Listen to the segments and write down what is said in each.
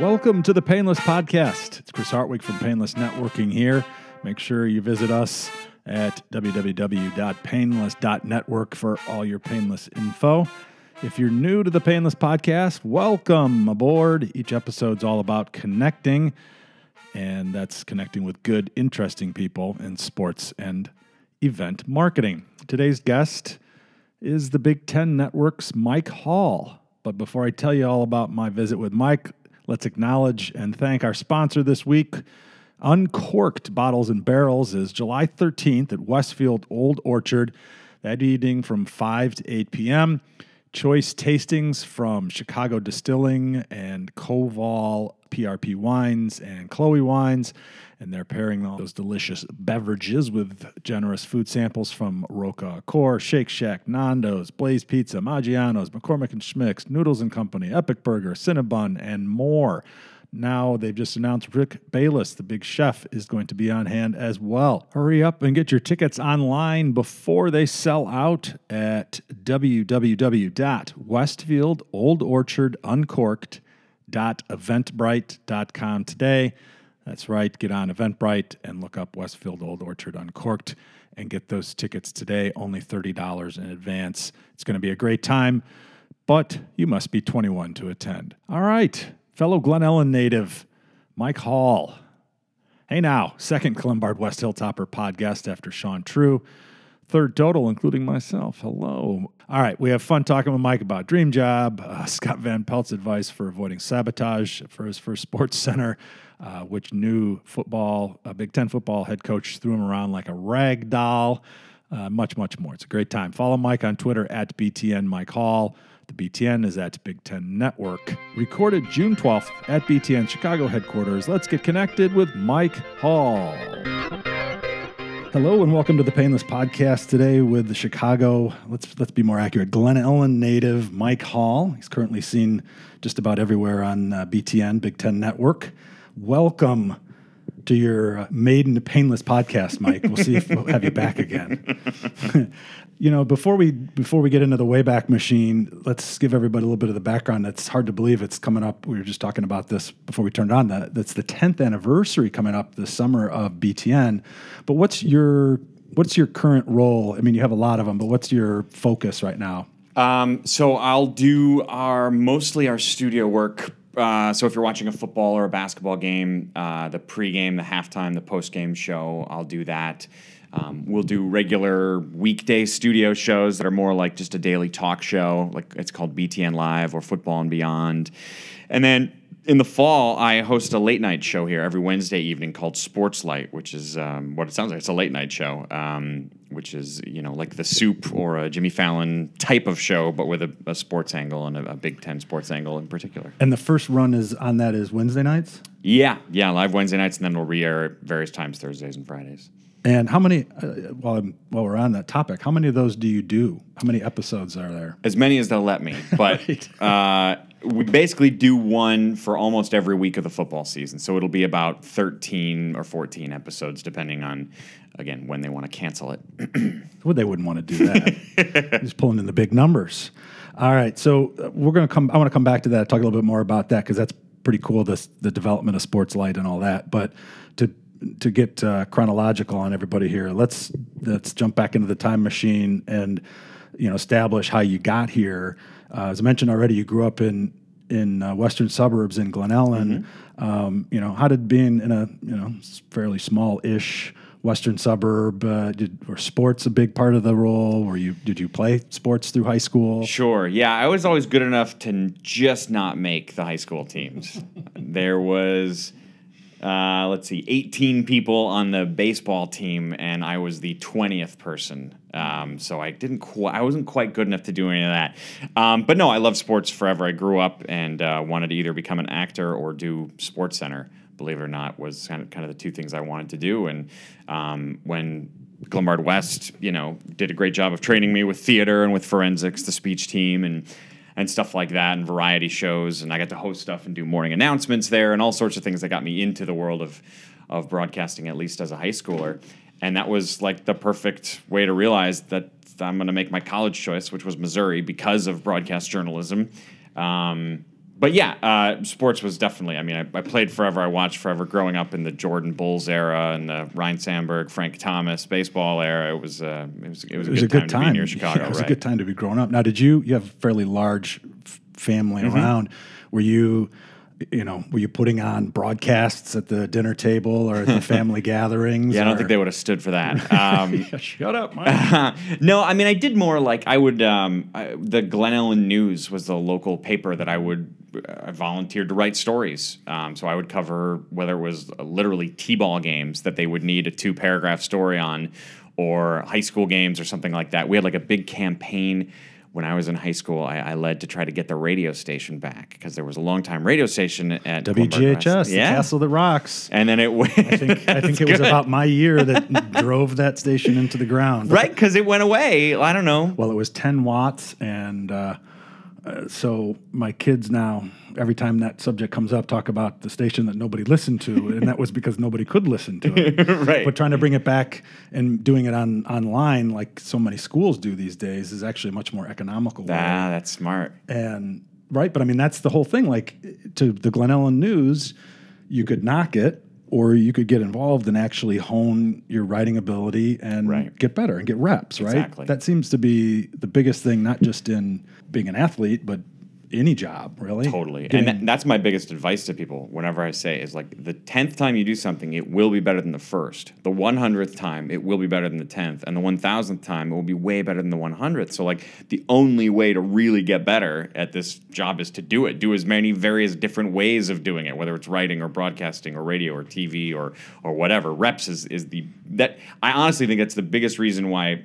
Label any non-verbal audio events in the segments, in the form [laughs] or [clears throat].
Welcome to the Painless Podcast. It's Chris Hartwig from Painless Networking here. Make sure you visit us at www.painless.network for all your painless info. If you're new to the Painless Podcast, welcome aboard. Each episode's all about connecting, and that's connecting with good, interesting people in sports and event marketing. Today's guest is the Big Ten Network's Mike Hall. But before I tell you all about my visit with Mike, let's acknowledge and thank our sponsor this week. Uncorked Bottles and Barrels is July 13th at Westfield Old Orchard. That evening from 5 to 8 p.m. Choice tastings from Chicago Distilling and Koval PRP Wines and Chloe Wines. And they're pairing all those delicious beverages with generous food samples from Roka Akor, Shake Shack, Nando's, Blaze Pizza, Maggiano's, McCormick and Schmick's, Noodles and Company, Epic Burger, Cinnabon, and more. Now they've just announced Rick Bayless, the big chef, is going to be on hand as well. Hurry up and get your tickets online before they sell out at www.westfieldoldorcharduncorked.eventbrite.com today. That's right, get on Eventbrite and look up Westfield Old Orchard Uncorked and get those tickets today, only $30 in advance. It's going to be a great time, but you must be 21 to attend. All right, fellow Glen Ellyn native, Mike Hall. Hey now, second Glenbard West Hilltopper podcast after Sean True. Third total, including myself. Hello. All right, we have fun talking with Mike about Dream Job, uh, [laughs] Scott Van Pelt's advice for avoiding sabotage for his first sports center, uh, which new football, uh, Big Ten football head coach threw him around like a rag doll. Uh, much, much more. It's a great time. Follow Mike on Twitter at BTN Mike Hall. The BTN is at Big Ten Network. Recorded June 12th at BTN Chicago headquarters. Let's get connected with Mike Hall. Hello and welcome to the Painless Podcast today with the Chicago, let's let's be more accurate, Glen Ellyn native Mike Hall. He's currently seen just about everywhere on uh, BTN, Big Ten Network. Welcome to your uh, maiden Painless Podcast, Mike. We'll see if we'll have you back again. [laughs] you know, before we before we get into the Wayback Machine, let's give everybody a little bit of the background. It's hard to believe it's coming up. We were just talking about this before we turned on. That that's the 10th anniversary coming up this summer of BTN. But what's your what's your current role? I mean, you have a lot of them, but what's your focus right now? Um, so I'll do our mostly our studio work. Uh, so if you're watching a football or a basketball game, uh, the pregame, the halftime, the postgame show, I'll do that. Um, we'll do regular weekday studio shows that are more like just a daily talk show, like it's called BTN Live or Football and Beyond. And then in the fall, I host a late night show here every Wednesday evening called Sports Light, which is um, what it sounds like. It's a late night show, um, which is you know like the Soup or a Jimmy Fallon type of show, but with a, a sports angle and a, a, Big Ten sports angle in particular. And the first run is on that is Wednesday nights. Yeah, yeah, live Wednesday nights, and then we'll re-air at various times Thursdays and Fridays. And how many? Uh, while I'm, while we're on that topic, how many of those do you do? How many episodes are there? As many as they'll let me, [laughs] but. right. uh, we basically do one for almost every week of the football season. So it'll be about 13 or 14 episodes, depending on, again, when they want to cancel it. [clears throat] well, they wouldn't want to do that. [laughs] Just pulling in the big numbers. All right. So uh, we're going to come, I want to come back to that, talk a little bit more about that, because that's pretty cool, this, the development of Sports Light and all that. But to, to get uh, chronological on everybody here, let's, let's jump back into the time machine and, you know, establish how you got here. Uh, as I mentioned already, you grew up in in uh, western suburbs in Glen Ellyn. Mm-hmm. Um, you know, how did being in a you know fairly small-ish western suburb uh, did were sports a big part of the role? Were you did you play sports through high school? Sure. Yeah, I was always good enough to just not make the high school teams. [laughs] there was uh, let's see, 18 people on the baseball team, and I was the 20th person. Um, so I didn't, qu- I wasn't quite good enough to do any of that. Um, but no, I love sports forever. I grew up and uh, wanted to either become an actor or do Sports Center. Believe it or not, was kind of kind of the two things I wanted to do. And um, when Glenbard West, you know, did a great job of training me with theater and with forensics, the speech team, and and stuff like that and variety shows and I got to host stuff and do morning announcements there and all sorts of things that got me into the world of of broadcasting at least as a high schooler and that was like the perfect way to realize that I'm going to make my college choice which was Missouri because of broadcast journalism um, but yeah, uh, sports was definitely. I mean, I, I, played forever. I watched forever. Growing up in the Jordan Bulls era and the Ryne Sandberg, Frank Thomas baseball era, it was uh, it was it was, it a, was good, a good time, time, to be near [laughs] Chicago. Yeah, it was right? a good time to be growing up. Now, did you you have a fairly large f- family Mm-hmm. around? Were you you know, were you putting on broadcasts at the dinner table or at the [laughs] family gatherings? Yeah, I don't or- think they would have stood for that. Um, [laughs] Yeah, shut up, Mike. [laughs] no, I mean I did more like I would. Um, I, the Glen Ellyn News was the local paper that I would. I volunteered to write stories, um, so I would cover whether it was literally t-ball games that they would need a two-paragraph story on, or high school games or something like that. We had like a big campaign when I was in high school. I, I led to try to get the radio station back because there was a long-time radio station at. WGHS, the yeah, Castle That Rocks. and then it went. I think, [laughs] I think it was about my year that [laughs] drove that station into the ground. right because it went away. I don't know. Well, it was 10 watts, and uh, uh, so my kids now, every time that subject comes up, talk about the station that nobody listened to, and that was because nobody could listen to it. [laughs] Right. But trying to bring it back and doing it on online, like so many schools do these days, is actually a much more economical. way. Ah, that's smart. And right, but I mean that's the whole thing. Like to the Glen Ellyn News, you could knock it, or you could get involved and actually hone your writing ability and Right. get better and get reps. Right. Exactly. That seems to be the biggest thing, not just in being an athlete, but any job, really. Totally. And that, that's my biggest advice to people whenever I say is like the 10th time you do something, it will be better than the first. The 100th time, it will be better than the 10th. And the 1000th time, it will be way better than the 100th. So, like, the only way to really get better at this job is to do it. Do as many various different ways of doing it, whether it's writing or broadcasting or radio or TV or, or whatever. Reps is, is the, that, I honestly think that's the biggest reason why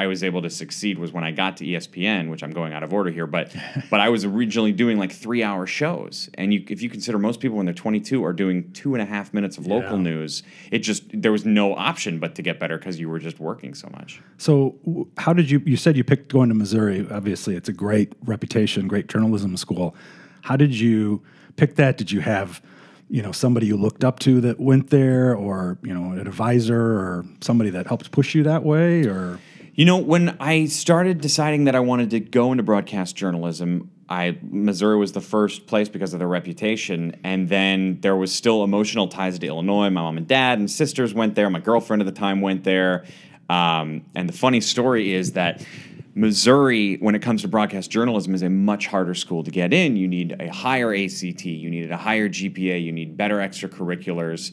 I was able to succeed was when I got to ESPN, which I'm going out of order here, but [laughs] but I was originally doing like three hour shows, and you, if you consider most people when they're 22 are doing two and a half minutes of local Yeah. news, it just there was no option but to get better because you were just working so much. So, how did you? You said you picked going to Missouri. Obviously, it's a great reputation, great journalism school. How did you pick that? Did you have, you know, somebody you looked up to that went there, or you know, an advisor, or somebody that helped push you that way, or You know, when I started deciding that I wanted to go into broadcast journalism, I Missouri was the first place because of their reputation, and then there was still emotional ties to Illinois. My mom and dad and sisters went there. My girlfriend at the time went there. Um, and the funny story is that Missouri, when it comes to broadcast journalism, is a much harder school to get in. You need a higher ACT, you need a higher GPA, you need better extracurriculars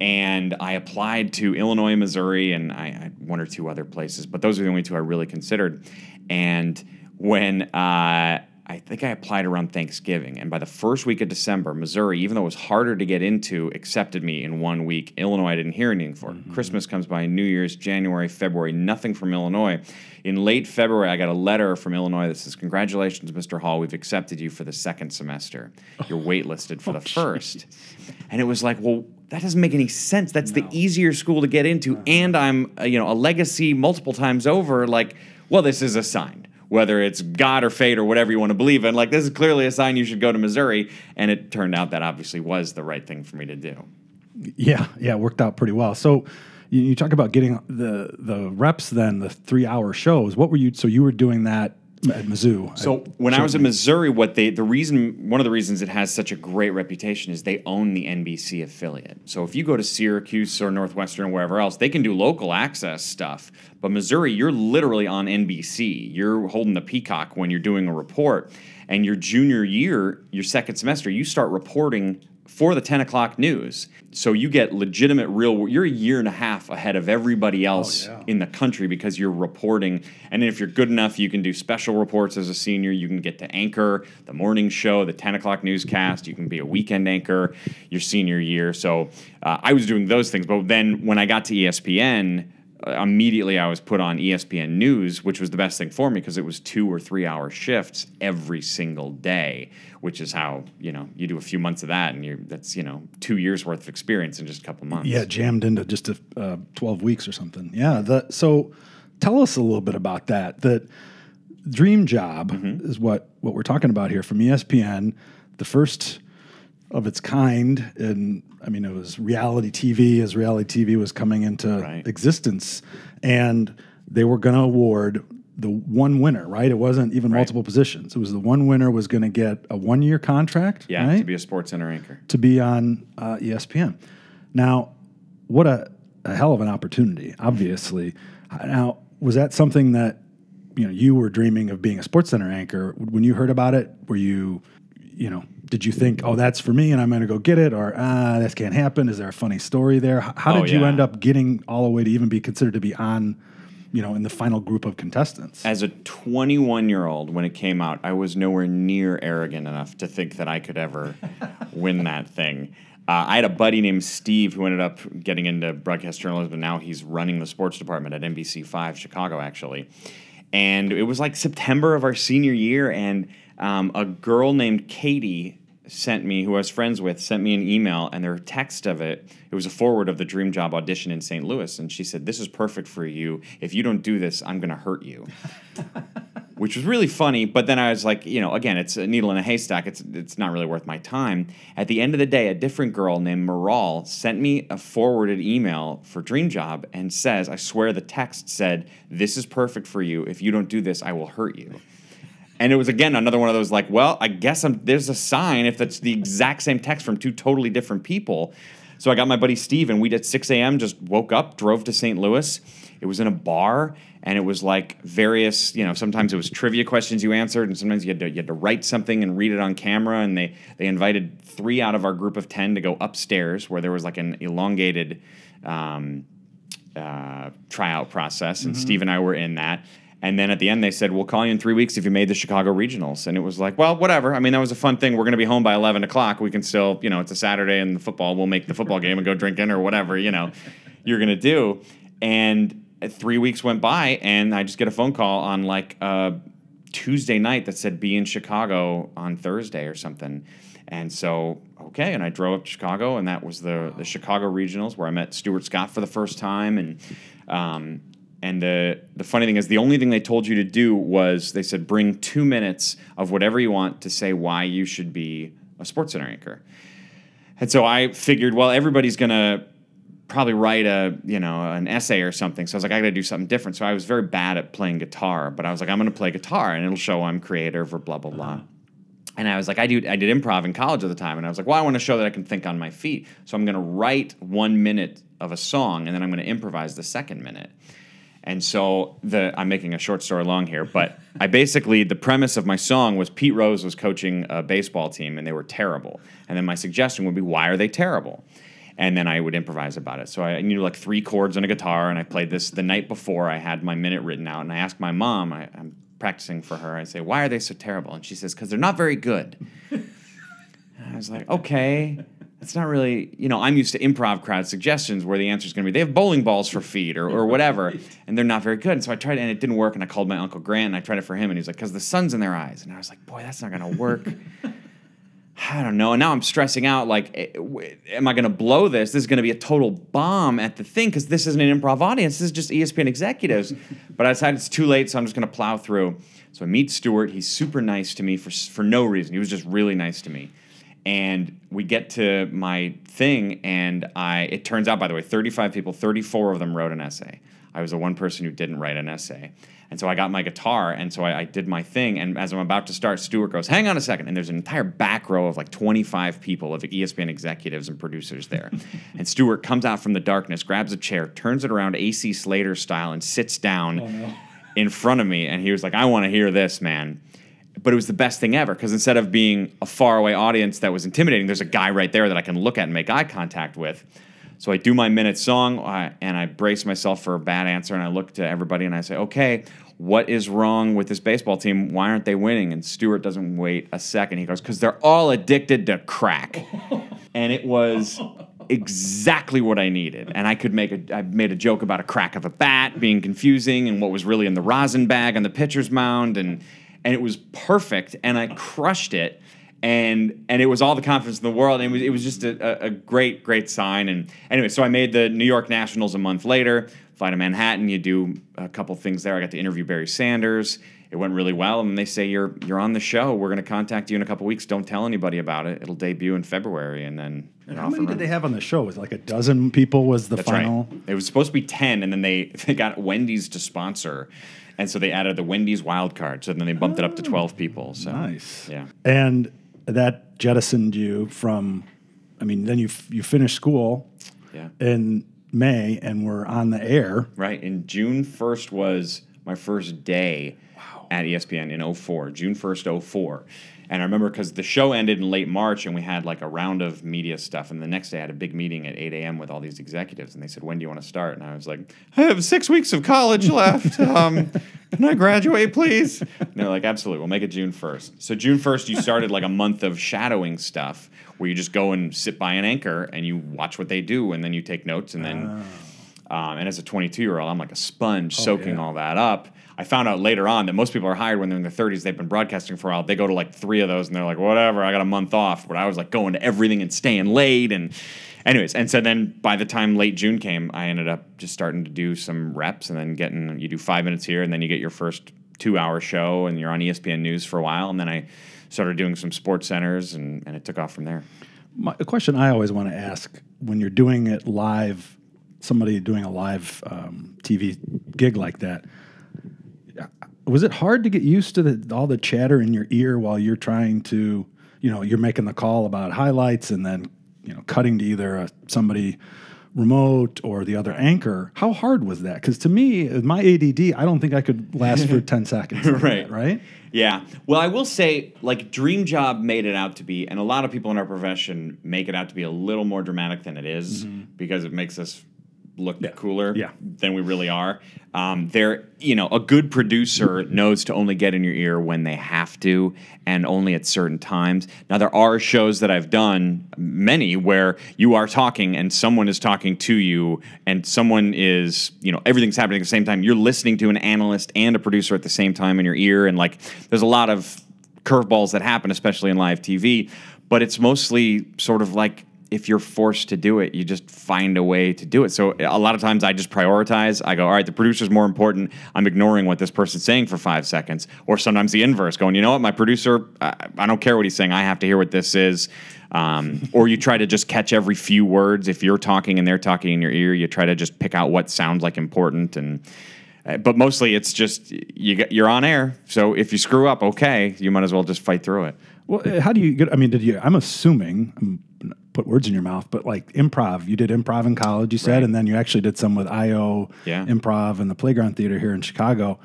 and I applied to Illinois, Missouri, and I, I one or two other places, but those are the only two I really considered. And when uh, I think I applied around Thanksgiving, and by the first week of December, Missouri, even though it was harder to get into, accepted me in one week. Illinois, I didn't hear anything for. Christmas comes by, New Year's, January, February, nothing from Illinois. In late February, I got a letter from Illinois that says, "Congratulations, Mr. Hall, we've accepted you for the second semester. You're [laughs] waitlisted for the first. And it was like, well, that doesn't make any sense. That's the easier school to get into, and I'm uh, you know a legacy multiple times over. Like, well, this is a sign. Whether it's God or fate or whatever you want to believe in, like this is clearly a sign you should go to Missouri. And it turned out that obviously was the right thing for me to do. yeah, yeah, it worked out pretty well. So. You, you talk about getting the the reps, then the three hour shows. What were you? So you were doing that at Mizzou. So when I was in Missouri, what they the reason one of the reasons it has such a great reputation is they own the NBC affiliate. So if you go to Syracuse or Northwestern or wherever else, they can do local access stuff. But Missouri, you're literally on NBC. You're holding the peacock when you're doing a report. And your junior year, your second semester, you start reporting for the 10 o'clock news. So you get legitimate real you're a year and a half ahead of everybody else yeah. in the country because you're reporting. And if you're good enough, you can do special reports as a senior. You can get to anchor the morning show, the 10 o'clock newscast. You can be a weekend anchor your senior year. So uh, I was doing those things. But then when I got to ESPN, immediately I was put on ESPN News, which was the best thing for me because it was two or three hour shifts every single day, which is how you know you do a few months of that, and you're that's you know two years worth of experience in just a couple months. Yeah, jammed into just a, uh, 12 weeks or something. Yeah. The, so tell us a little bit about that. That dream job Mm-hmm. is what, what we're talking about here from ESPN, the first of its kind. And I mean, it was reality TV as reality TV was coming into Right. existence. And they were going to award the one winner, right? It wasn't even multiple positions. It was the one winner was going to get a one year contract, Yeah, right? to be a sports center anchor. to be on uh, ESPN. Now, what a, a hell of an opportunity, obviously. Now, was that something that you know you were dreaming of being a sports center anchor when you heard about it? Were you, you know, did you think, oh, that's for me, and I'm going to go get it, or ah, this can't happen? Is there a funny story there? How Oh, did you end up getting all the way to even be considered to be on, you know, in the final group of contestants? As a 21 year old, when it came out, I was nowhere near arrogant enough to think that I could ever [laughs] win that thing. Uh, I had a buddy named Steve who ended up getting into broadcast journalism, and now he's running the sports department at NBC5 Chicago, actually. And it was like September of our senior year, and um, a girl named Katie sent me, who I was friends with, sent me an email, and their text of it, it was a forward of the Dream Job audition in St. Louis, and she said, "This is perfect for you. If you don't do this, I'm going to hurt you." [laughs] which was really funny. But then I was like, you know, again, it's a needle in a haystack. It's it's not really worth my time. At the end of the day, a different girl named Maral sent me a forwarded email for Dream Job and says, I swear the text said, "This is perfect for you. If you don't do this, I will hurt you." And it was again another one of those like, well, I guess I'm, there's a sign if that's the exact same text from two totally different people. So I got my buddy Steve, and we at 6 a.m. just woke up, drove to St. Louis. It was in a bar, and it was like various, you know, sometimes it was trivia questions you answered, and sometimes you had to, you had to write something and read it on camera. And they they invited three out of our group of ten to go upstairs, where there was like an elongated um, uh, tryout process, and Steve and I were in that. And then at the end, they said, "We'll call you in three weeks if you made the Chicago regionals." And it was like, well, whatever. I mean, that was a fun thing. We're going to be home by eleven o'clock. We can still, you know, it's a Saturday and the football. We'll make the football game and go drinking or whatever, you know, [laughs] you're going to do. And three weeks went by, and I just get a phone call on like uh, Tuesday night that said, "Be in Chicago on Thursday" or something. And so, okay, and I drove up to Chicago, and that was the the Chicago regionals where I met Stuart Scott for the first time, and um, and the the funny thing is, the only thing they told you to do was they said bring two minutes of whatever you want to say why you should be a Sports Center anchor. And so I figured, well, everybody's gonna probably write a you know an essay or something. So I was like, I got to do something different. So I was very bad at playing guitar, but I was like, I'm gonna play guitar, and it'll show I'm creative or blah blah blah. Uh-huh. And I was like, I do I did improv in college at the time, and I was like, well, I want to show that I can think on my feet. So I'm gonna write one minute of a song, and then I'm gonna improvise the second minute. And so the I'm making a short story long here, but I basically the premise of my song was Pete Rose was coaching a baseball team and they were terrible. And then my suggestion would be why are they terrible? And then I would improvise about it. So I knew like three chords on a guitar and I played this the night before I had my minute written out and I asked my mom, I, I'm practicing for her, I say, Why are they so terrible? And she says, Because they're not very good. [laughs] And I was like, okay. It's not really, you know, I'm used to improv crowd suggestions where the answer is going to be they have bowling balls for feet or, or whatever, [laughs] and they're not very good. And so I tried it and it didn't work. And I called my Uncle Grant and I tried it for him, and he's like, because the sun's in their eyes. And I was like, boy, that's not going to work. [laughs] I don't know. And now I'm stressing out like, eh, am I going to blow this? This is going to be a total bomb at the thing because this isn't an improv audience. This is just ESPN executives. [laughs] but I decided it's too late, so I'm just going to plow through. So I meet Stuart. He's super nice to me for, for no reason. He was just really nice to me. And we get to my thing, and I it turns out, by the way, 35 people, 34 of them wrote an essay. I was the one person who didn't write an essay. And so I got my guitar, and so I, I did my thing. And as I'm about to start, Stuart goes, "Hang on a second. And there's an entire back row of like 25 people of ESPN executives and producers there. [laughs] and Stuart comes out from the darkness, grabs a chair, turns it around AC Slater style, and sits down oh, in front of me. And he was like, "I want to hear this, man." But it was the best thing ever because instead of being a faraway audience that was intimidating, there's a guy right there that I can look at and make eye contact with. So I do my minute song uh, and I brace myself for a bad answer and I look to everybody and I say, okay, what is wrong with this baseball team? Why aren't they winning? And Stuart doesn't wait a second. He goes, because they're all addicted to crack. [laughs] and it was exactly what I needed. And I could make a, I made a joke about a crack of a bat being confusing and what was really in the rosin bag on the pitcher's mound. And, and it was perfect. And I crushed it and and it was all the confidence in the world. And it was it was just a, a, great great sign. And anyway, so I made the New York Nationals a month later. Fly to Manhattan. You do a couple things there. I got to interview Barry Sanders. It went really well, and they say you're you're on the show. We're going to contact you in a couple weeks. Don't tell anybody about it. It'll debut in February, and then you're How many did they have on the show? Was it like a dozen people? Was the That's final? right. It was supposed to be ten, and then they, [laughs] they got Wendy's to sponsor, and so they added the Wendy's wild card. So then they bumped it up to Oh. 12 people. So Nice. Yeah. And that jettisoned you from, I mean, then you f- you finished school Yeah. in May and were on the air. Right. And June 1st was my first day at ESPN in 04, June 1st, 04. And I remember because the show ended in late March and we had like a round of media stuff. And the next day I had a big meeting at 8 a.m. with all these executives. And they said, When do you want to start? And I was like, I have six weeks of college [laughs] left. Um, can I graduate, please? And they're like, Absolutely. We'll make it June 1st. So June 1st, you started like a month of shadowing stuff where you just go and sit by an anchor and you watch what they do and then you take notes and then. Um, and as a 22 year old, I'm like a sponge soaking yeah. all that up. I found out later on that most people are hired when they're in their 30s. They've been broadcasting for a while. They go to like three of those and they're like, whatever, I got a month off. But I was like going to everything and staying late. And, anyways, and so then by the time late June came, I ended up just starting to do some reps and then getting, you do five minutes here and then you get your first two hour show and you're on ESPN News for a while. And then I started doing some sports centers and, and it took off from there. My, a question I always want to ask when you're doing it live, somebody doing a live um, TV gig like that, was it hard to get used to the, all the chatter in your ear while you're trying to, you know, you're making the call about highlights and then, you know, cutting to either a, somebody remote or the other anchor? How hard was that? Because to me, my ADD, I don't think I could last for [laughs] 10 seconds. like Right. that, right? Yeah. Well, I will say, like, Dream Job made it out to be, and a lot of people in our profession make it out to be a little more dramatic than it is mm-hmm. because it makes us look cooler Yeah. than we really are. Um, there, you know, a good producer knows to only get in your ear when they have to, and only at certain times. Now, there are shows that I've done, many, where you are talking and someone is talking to you, and someone is, you know, everything's happening at the same time. You're listening to an analyst and a producer at the same time in your ear, and like, there's a lot of curveballs that happen, especially in live TV. But it's mostly sort of like if you're forced to do it, you just find a way to do it. So a lot of times I just prioritize. I go, all right, the producer's more important. I'm ignoring what this person's saying for five seconds. Or sometimes the inverse, going, you know what, my producer, I, I don't care what he's saying. I have to hear what this is. Um, [laughs] or you try to just catch every few words. If you're talking and they're talking in your ear, you try to just pick out what sounds like important and. Uh, but mostly, it's just you get, you're on air. So if you screw up, okay, you might as well just fight through it. Well, uh, how do you get? I mean, did you? I'm assuming. I'm not put words in your mouth, but like improv. You did improv in college, you said, Right. and then you actually did some with IO Yeah. Improv and the Playground Theater here in Chicago,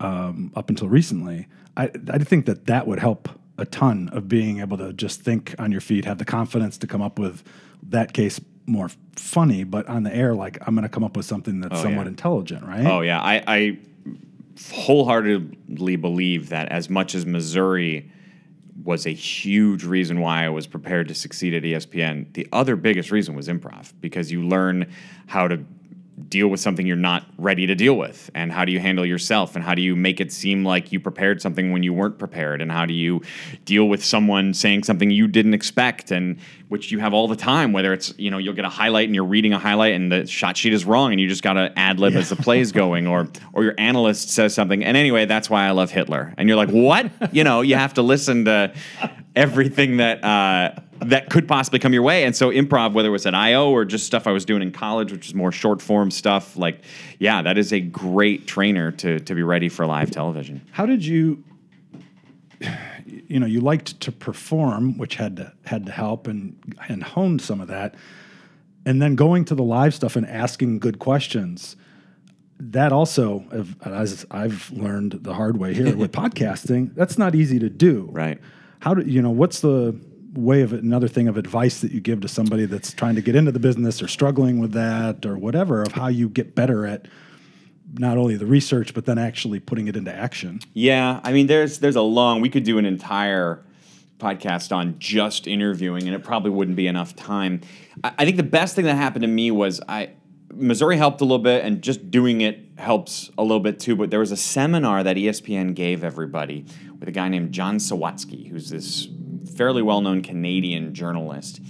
um, up until recently. I I think that that would help a ton of being able to just think on your feet, have the confidence to come up with that case more funny, but on the air, like I'm going to come up with something that's Oh, somewhat yeah. intelligent, right? Oh yeah, I, I wholeheartedly believe that as much as Missouri was a huge reason why I was prepared to succeed at ESPN, the other biggest reason was improv because you learn how to deal with something you're not ready to deal with and how do you handle yourself and how do you make it seem like you prepared something when you weren't prepared and how do you deal with someone saying something you didn't expect and which you have all the time whether it's you know you'll get a highlight and you're reading a highlight and the shot sheet is wrong and you just got to ad lib as the play's going or or your analyst says something and anyway that's why I love Hitler and you're like what you know you have to listen to everything that uh, that could possibly come your way. And so improv, whether it was at IO or just stuff I was doing in college, which is more short form stuff, like yeah, that is a great trainer to to be ready for live television. How did you? You know, you liked to perform, which had to had to help and and hone some of that, and then going to the live stuff and asking good questions. That also, as I've learned the hard way here with [laughs] podcasting, that's not easy to do. Right. How do you know? What's the way of another thing of advice that you give to somebody that's trying to get into the business or struggling with that or whatever of how you get better at not only the research but then actually putting it into action? Yeah, I mean, there's there's a long. We could do an entire podcast on just interviewing, and it probably wouldn't be enough time. I, I think the best thing that happened to me was I Missouri helped a little bit, and just doing it helps a little bit too. But there was a seminar that ESPN gave everybody with a guy named John Sawatsky, who's this fairly well-known Canadian journalist,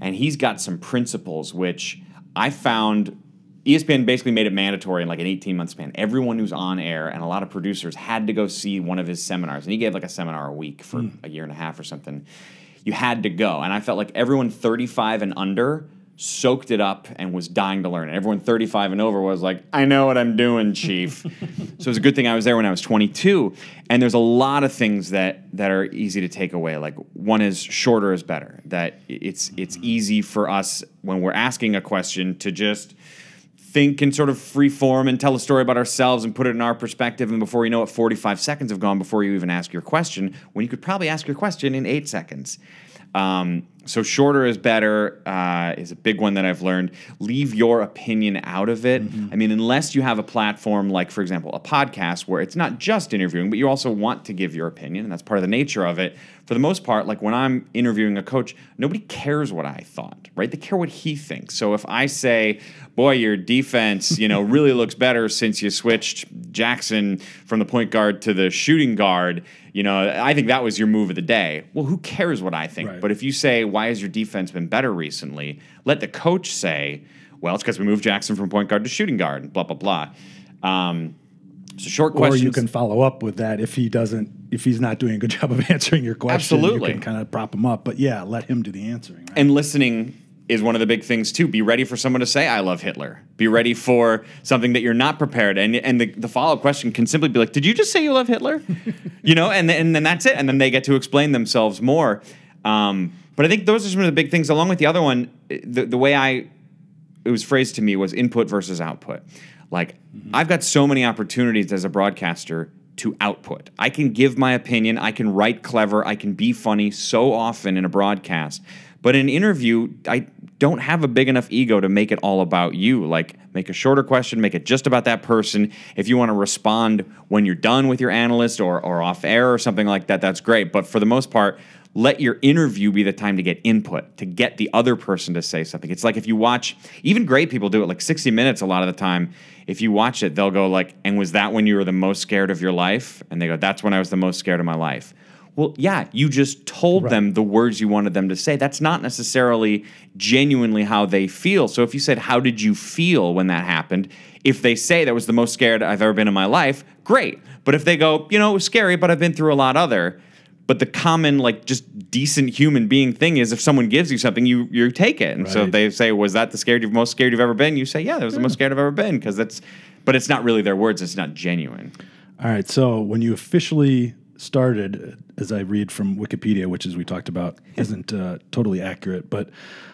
and he's got some principles which I found ESPN basically made it mandatory in like an 18 month span. Everyone who's on air and a lot of producers had to go see one of his seminars. And he gave like a seminar a week for hmm. a year and a half or something. You had to go. And I felt like everyone 35 and under soaked it up and was dying to learn. And everyone 35 and over was like, I know what I'm doing, chief. [laughs] so it was a good thing I was there when I was 22. And there's a lot of things that that are easy to take away. Like one is shorter is better. That it's it's hmm. easy for us when we're asking a question to just think in sort of free form and tell a story about ourselves and put it in our perspective. And before you know it, 45 seconds have gone before you even ask your question, when you could probably ask your question in eight seconds. Um, so shorter is better uh, is a big one that I've learned. Leave your opinion out of it. I mean, unless you have a platform like, for example, a podcast where it's not just interviewing, but you also want to give your opinion, and that's part of the nature of it. For the most part, like when I'm interviewing a coach, nobody cares what I thought, right? They care what he thinks. So if I say, "Boy, your defense, you know, [laughs] really looks better since you switched Jackson from the point guard to the shooting guard," you know, I think that was your move of the day. Well, who cares what I think? Right. But if you say, why has your defense been better recently? Let the coach say, well, it's because we moved Jackson from point guard to shooting guard, blah, blah, blah. Um, so short Or you can follow up with that if he doesn't, if he's not doing a good [laughs] job of answering your question. Absolutely. you can kind of prop him up. But yeah, let him do the answering. right? and listening is one of the big things too. Be ready for someone to say, I love Hitler. Be ready for something that you're not prepared. And and the, the follow-up question can simply be like, Did you just say you love Hitler? [laughs] you know, and, then- and then that's it. And then they get to explain themselves more. Um, but I think those are some of the big things, along with the other one, the, the way I it was phrased to me was input versus output. Like I've got so many opportunities as a broadcaster to output. I can give my opinion, I can write clever, I can be funny so often in a broadcast. But in an interview, I don't have a big enough ego to make it all about you. Like make a shorter question, make it just about that person. If you want to respond when you're done with your analyst or or off air or something like that, that's great. But for the most part, let your interview be the time to get input, to get the other person to say something. It's like if you watch, even great people do it, like 60 Minutes a lot of the time. If you watch it, they'll go like, and was that when you were the most scared of your life? And they go, that's when I was the most scared of my life. Well, yeah, you just told them the words you wanted them to say. That's not necessarily genuinely how they feel. So if you said, How did you feel when that happened? If they say that was the most scared I've ever been in my life, great. But if they go, You know, it was scary, but I've been through a lot other. But the common, like, just decent human being thing is if someone gives you something, you you take it. And so if they say, "Was that the scared you've most scared you've ever been?" You say, "Yeah, that was the most scared I've ever been," because that's. But it's not really their words. It's not genuine. All right. So when you officially started, as I read from Wikipedia, which as we talked about isn't uh, totally accurate, but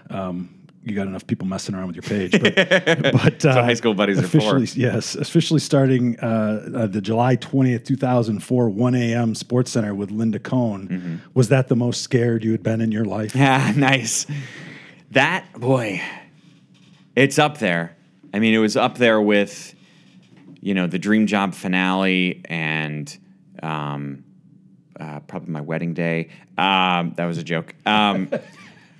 um, you got enough people messing around with your page. But, [laughs] but uh, high school buddies are for. officially, yes, officially starting uh, uh, the July twentieth, two thousand four, one a.m. Sports Center with Linda Cohn. Mm-hmm. Was that the most scared you had been in your life? Yeah, [laughs] nice. That boy, it's up there. I mean, it was up there with, you know, the Dream Job finale and um, uh, probably my wedding day. Um, that was a joke. Um, [laughs]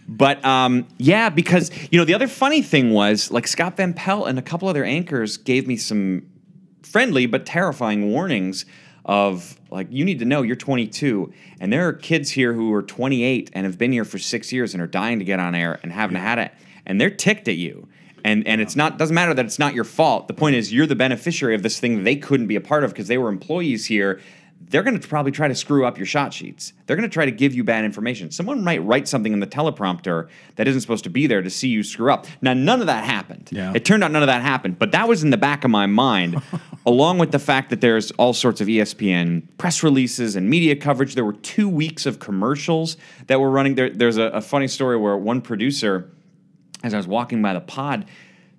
but um, yeah, because you know the other funny thing was like Scott Van Pelt and a couple other anchors gave me some friendly but terrifying warnings of like you need to know you're 22 and there are kids here who are 28 and have been here for six years and are dying to get on air and haven't had it and they're ticked at you. And and it's not doesn't matter that it's not your fault. The point is you're the beneficiary of this thing they couldn't be a part of because they were employees here they're going to probably try to screw up your shot sheets. They're going to try to give you bad information. Someone might write something in the teleprompter that isn't supposed to be there to see you screw up. Now, none of that happened. Yeah. It turned out none of that happened, but that was in the back of my mind, [laughs] along with the fact that there's all sorts of ESPN press releases and media coverage. There were two weeks of commercials that were running. There, there's a, a funny story where one producer, as I was walking by the pod,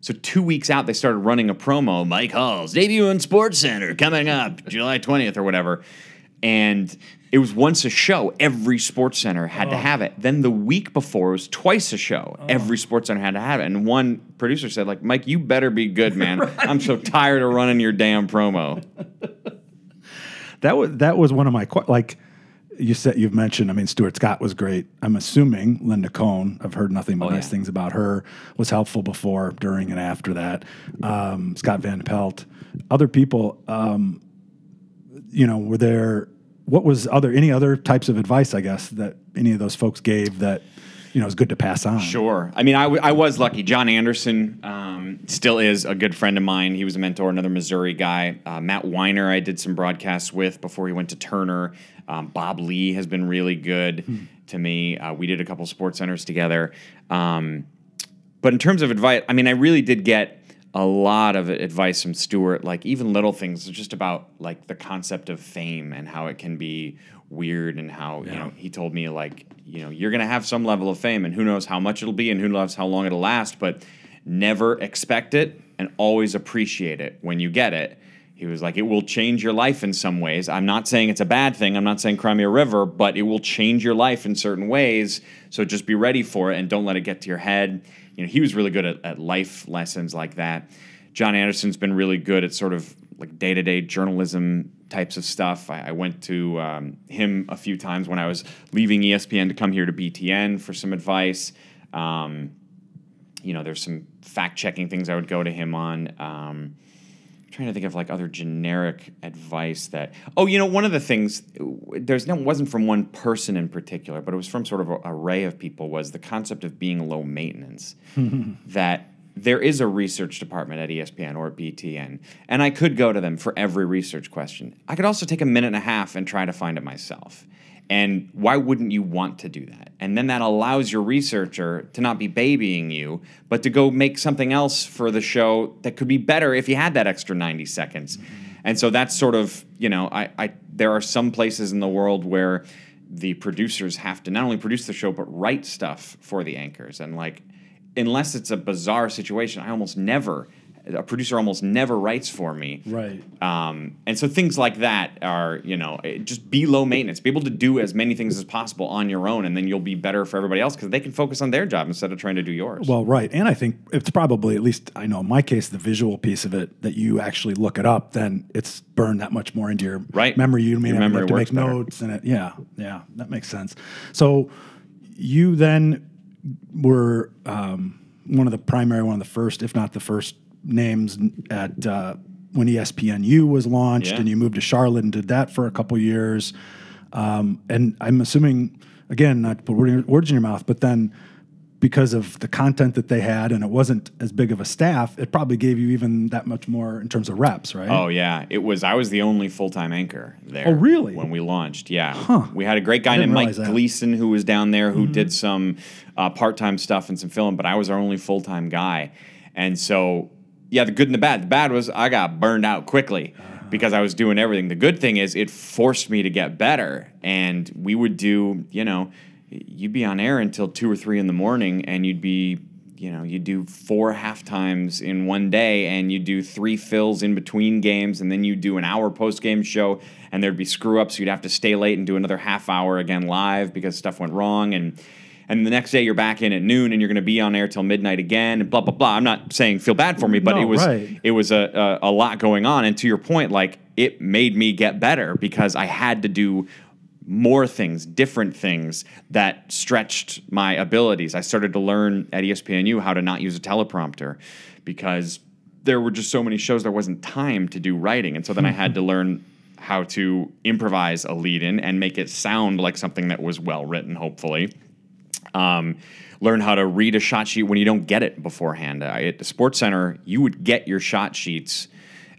so two weeks out, they started running a promo. Mike Hall's debut in Sports Center coming up July 20th or whatever. And it was once a show. Every Sports Center had to oh. have it. Then the week before, it was twice a show. Oh. Every Sports Center had to have it. And one producer said, like, Mike, you better be good, man. [laughs] I'm so tired of running your damn promo. [laughs] That was that was one of my like you said you've mentioned. I mean, Stuart Scott was great. I'm assuming Linda Cohn. I've heard nothing but Oh, nice yeah. things about her. Was helpful before, during, and after that. Um, Scott Van Pelt, other people. Um, you know, were there? What was other any other types of advice? I guess that any of those folks gave that you know is good to pass on. Sure. I mean, I, w- I was lucky. John Anderson um, still is a good friend of mine. He was a mentor, another Missouri guy. Uh, Matt Winer, I did some broadcasts with before he went to Turner. Um, Bob Ley has been really good to me. Uh, we did a couple sports centers together. Um, but in terms of advice, I mean, I really did get a lot of advice from Stuart, like even little things, just about like the concept of fame and how it can be weird and how you know he told me like you know you're gonna have some level of fame and who knows how much it'll be and who knows how long it'll last, but never expect it and always appreciate it when you get it. He was like, it will change your life in some ways. I'm not saying it's a bad thing. I'm not saying Crimea River, but it will change your life in certain ways. So just be ready for it and don't let it get to your head. You know, he was really good at, at life lessons like that. John Anderson's been really good at sort of like day to day journalism types of stuff. I, I went to um, him a few times when I was leaving ESPN to come here to BTN for some advice. Um, you know, there's some fact checking things I would go to him on. Um, trying to think of like other generic advice that. Oh, you know, one of the things there's no wasn't from one person in particular, but it was from sort of an array of people. Was the concept of being low maintenance [laughs] that there is a research department at ESPN or at BTN, and I could go to them for every research question. I could also take a minute and a half and try to find it myself. And why wouldn't you want to do that? And then that allows your researcher to not be babying you, but to go make something else for the show that could be better if you had that extra 90 seconds. And so that's sort of, you know, I, I there are some places in the world where the producers have to not only produce the show but write stuff for the anchors. And like unless it's a bizarre situation, I almost never a producer almost never writes for me. Right. Um, and so things like that are, you know, just be low maintenance. Be able to do as many things as possible on your own, and then you'll be better for everybody else because they can focus on their job instead of trying to do yours. Well, right. And I think it's probably, at least I know in my case, the visual piece of it that you actually look it up, then it's burned that much more into your Right. memory. You may have to make better. notes and it. Yeah. Yeah. That makes sense. So you then were um, one of the primary, one of the first, if not the first names at uh, when ESPNU was launched Yeah. and you moved to Charlotte and did that for a couple years. Um, and I'm assuming, again, not to put words in your mouth, but then because of the content that they had and it wasn't as big of a staff, it probably gave you even that much more in terms of reps, right? Oh yeah, it was. I was the only full time anchor there. Oh, really? When we launched, yeah. huh. We had a great guy named Mike that. Mm-hmm. Gleason who was down there who did some uh, part time stuff and some film, but I was our only full time guy, and so yeah, the good and the bad. The bad was I got burned out quickly. Uh-huh. Because I was doing everything. The good thing is it forced me to get better. And we would do, you know, you'd be on air until two or three in the morning and you'd be you know, you do four half times in one day and you do three fills in between games and then you do an hour post game show and there'd be screw ups. You'd have to stay late and do another half hour again live because stuff went wrong and and the next day you're back in at noon and you're going to be on air till midnight again and blah blah blah. I'm not saying feel bad for me, but No, it was right. it was a, a a lot going on. And to your point, like it made me get better because I had to do more things, different things that stretched my abilities. I started to learn at ESPNU how to not use a teleprompter because there were just so many shows there wasn't time to do writing. And so then I had to [laughs] learn how to improvise a lead in and make it sound like something that was well written, hopefully. Um, learn how to read a shot sheet when you don't get it beforehand. I, at the Sports Center, you would get your shot sheets,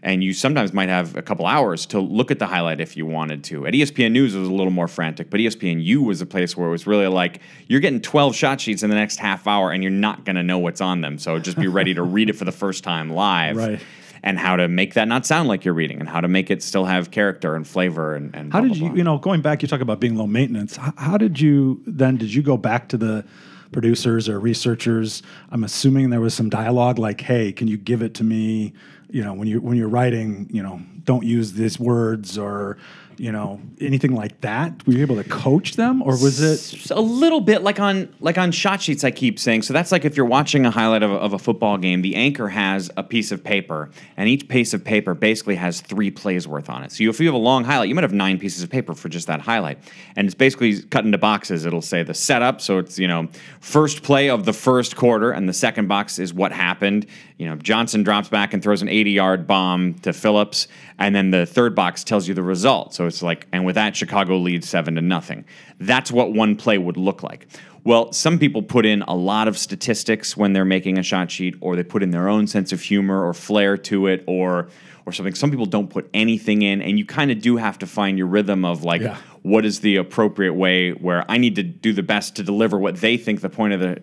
and you sometimes might have a couple hours to look at the highlight if you wanted to. At ESPN News, it was a little more frantic, but E ESPNU was a place where it was really like you're getting 12 shot sheets in the next half hour, and you're not going to know what's on them. So just be ready to read it for the first time live. Right. And how to make that not sound like you're reading, and how to make it still have character and flavor, and, and How blah, did blah, you, blah. you know, going back, you talk about being low maintenance. How, how did you then, did you go back to the producers or researchers? I'm assuming there was some dialogue like, hey, can you give it to me? You know, when you're, when you're writing, you know, don't use these words or, you know, anything like that. Were you able to coach them or was it? a little bit like on like on shot sheets i keep saying so that's like if you're watching a highlight of of a football game the anchor has a piece of paper and each piece of paper basically has three plays worth on it so if you have a long highlight you might have nine pieces of paper for just that highlight and it's basically cut into boxes it'll say the setup so it's you know first play of the first quarter and the second box is what happened you know johnson drops back and throws an 80 yard bomb to phillips and then the third box tells you the result. So it's like and with that chicago leads seven to nothing. That's what one play would look like. Well some people put in a lot of statistics when they're making a shot sheet or they put in their own sense of humor or flair to it or or something. Some people don't put anything in and you kind of do have to find your rhythm of like Yeah. what is the appropriate way where i need to do the best to deliver what they think the point of the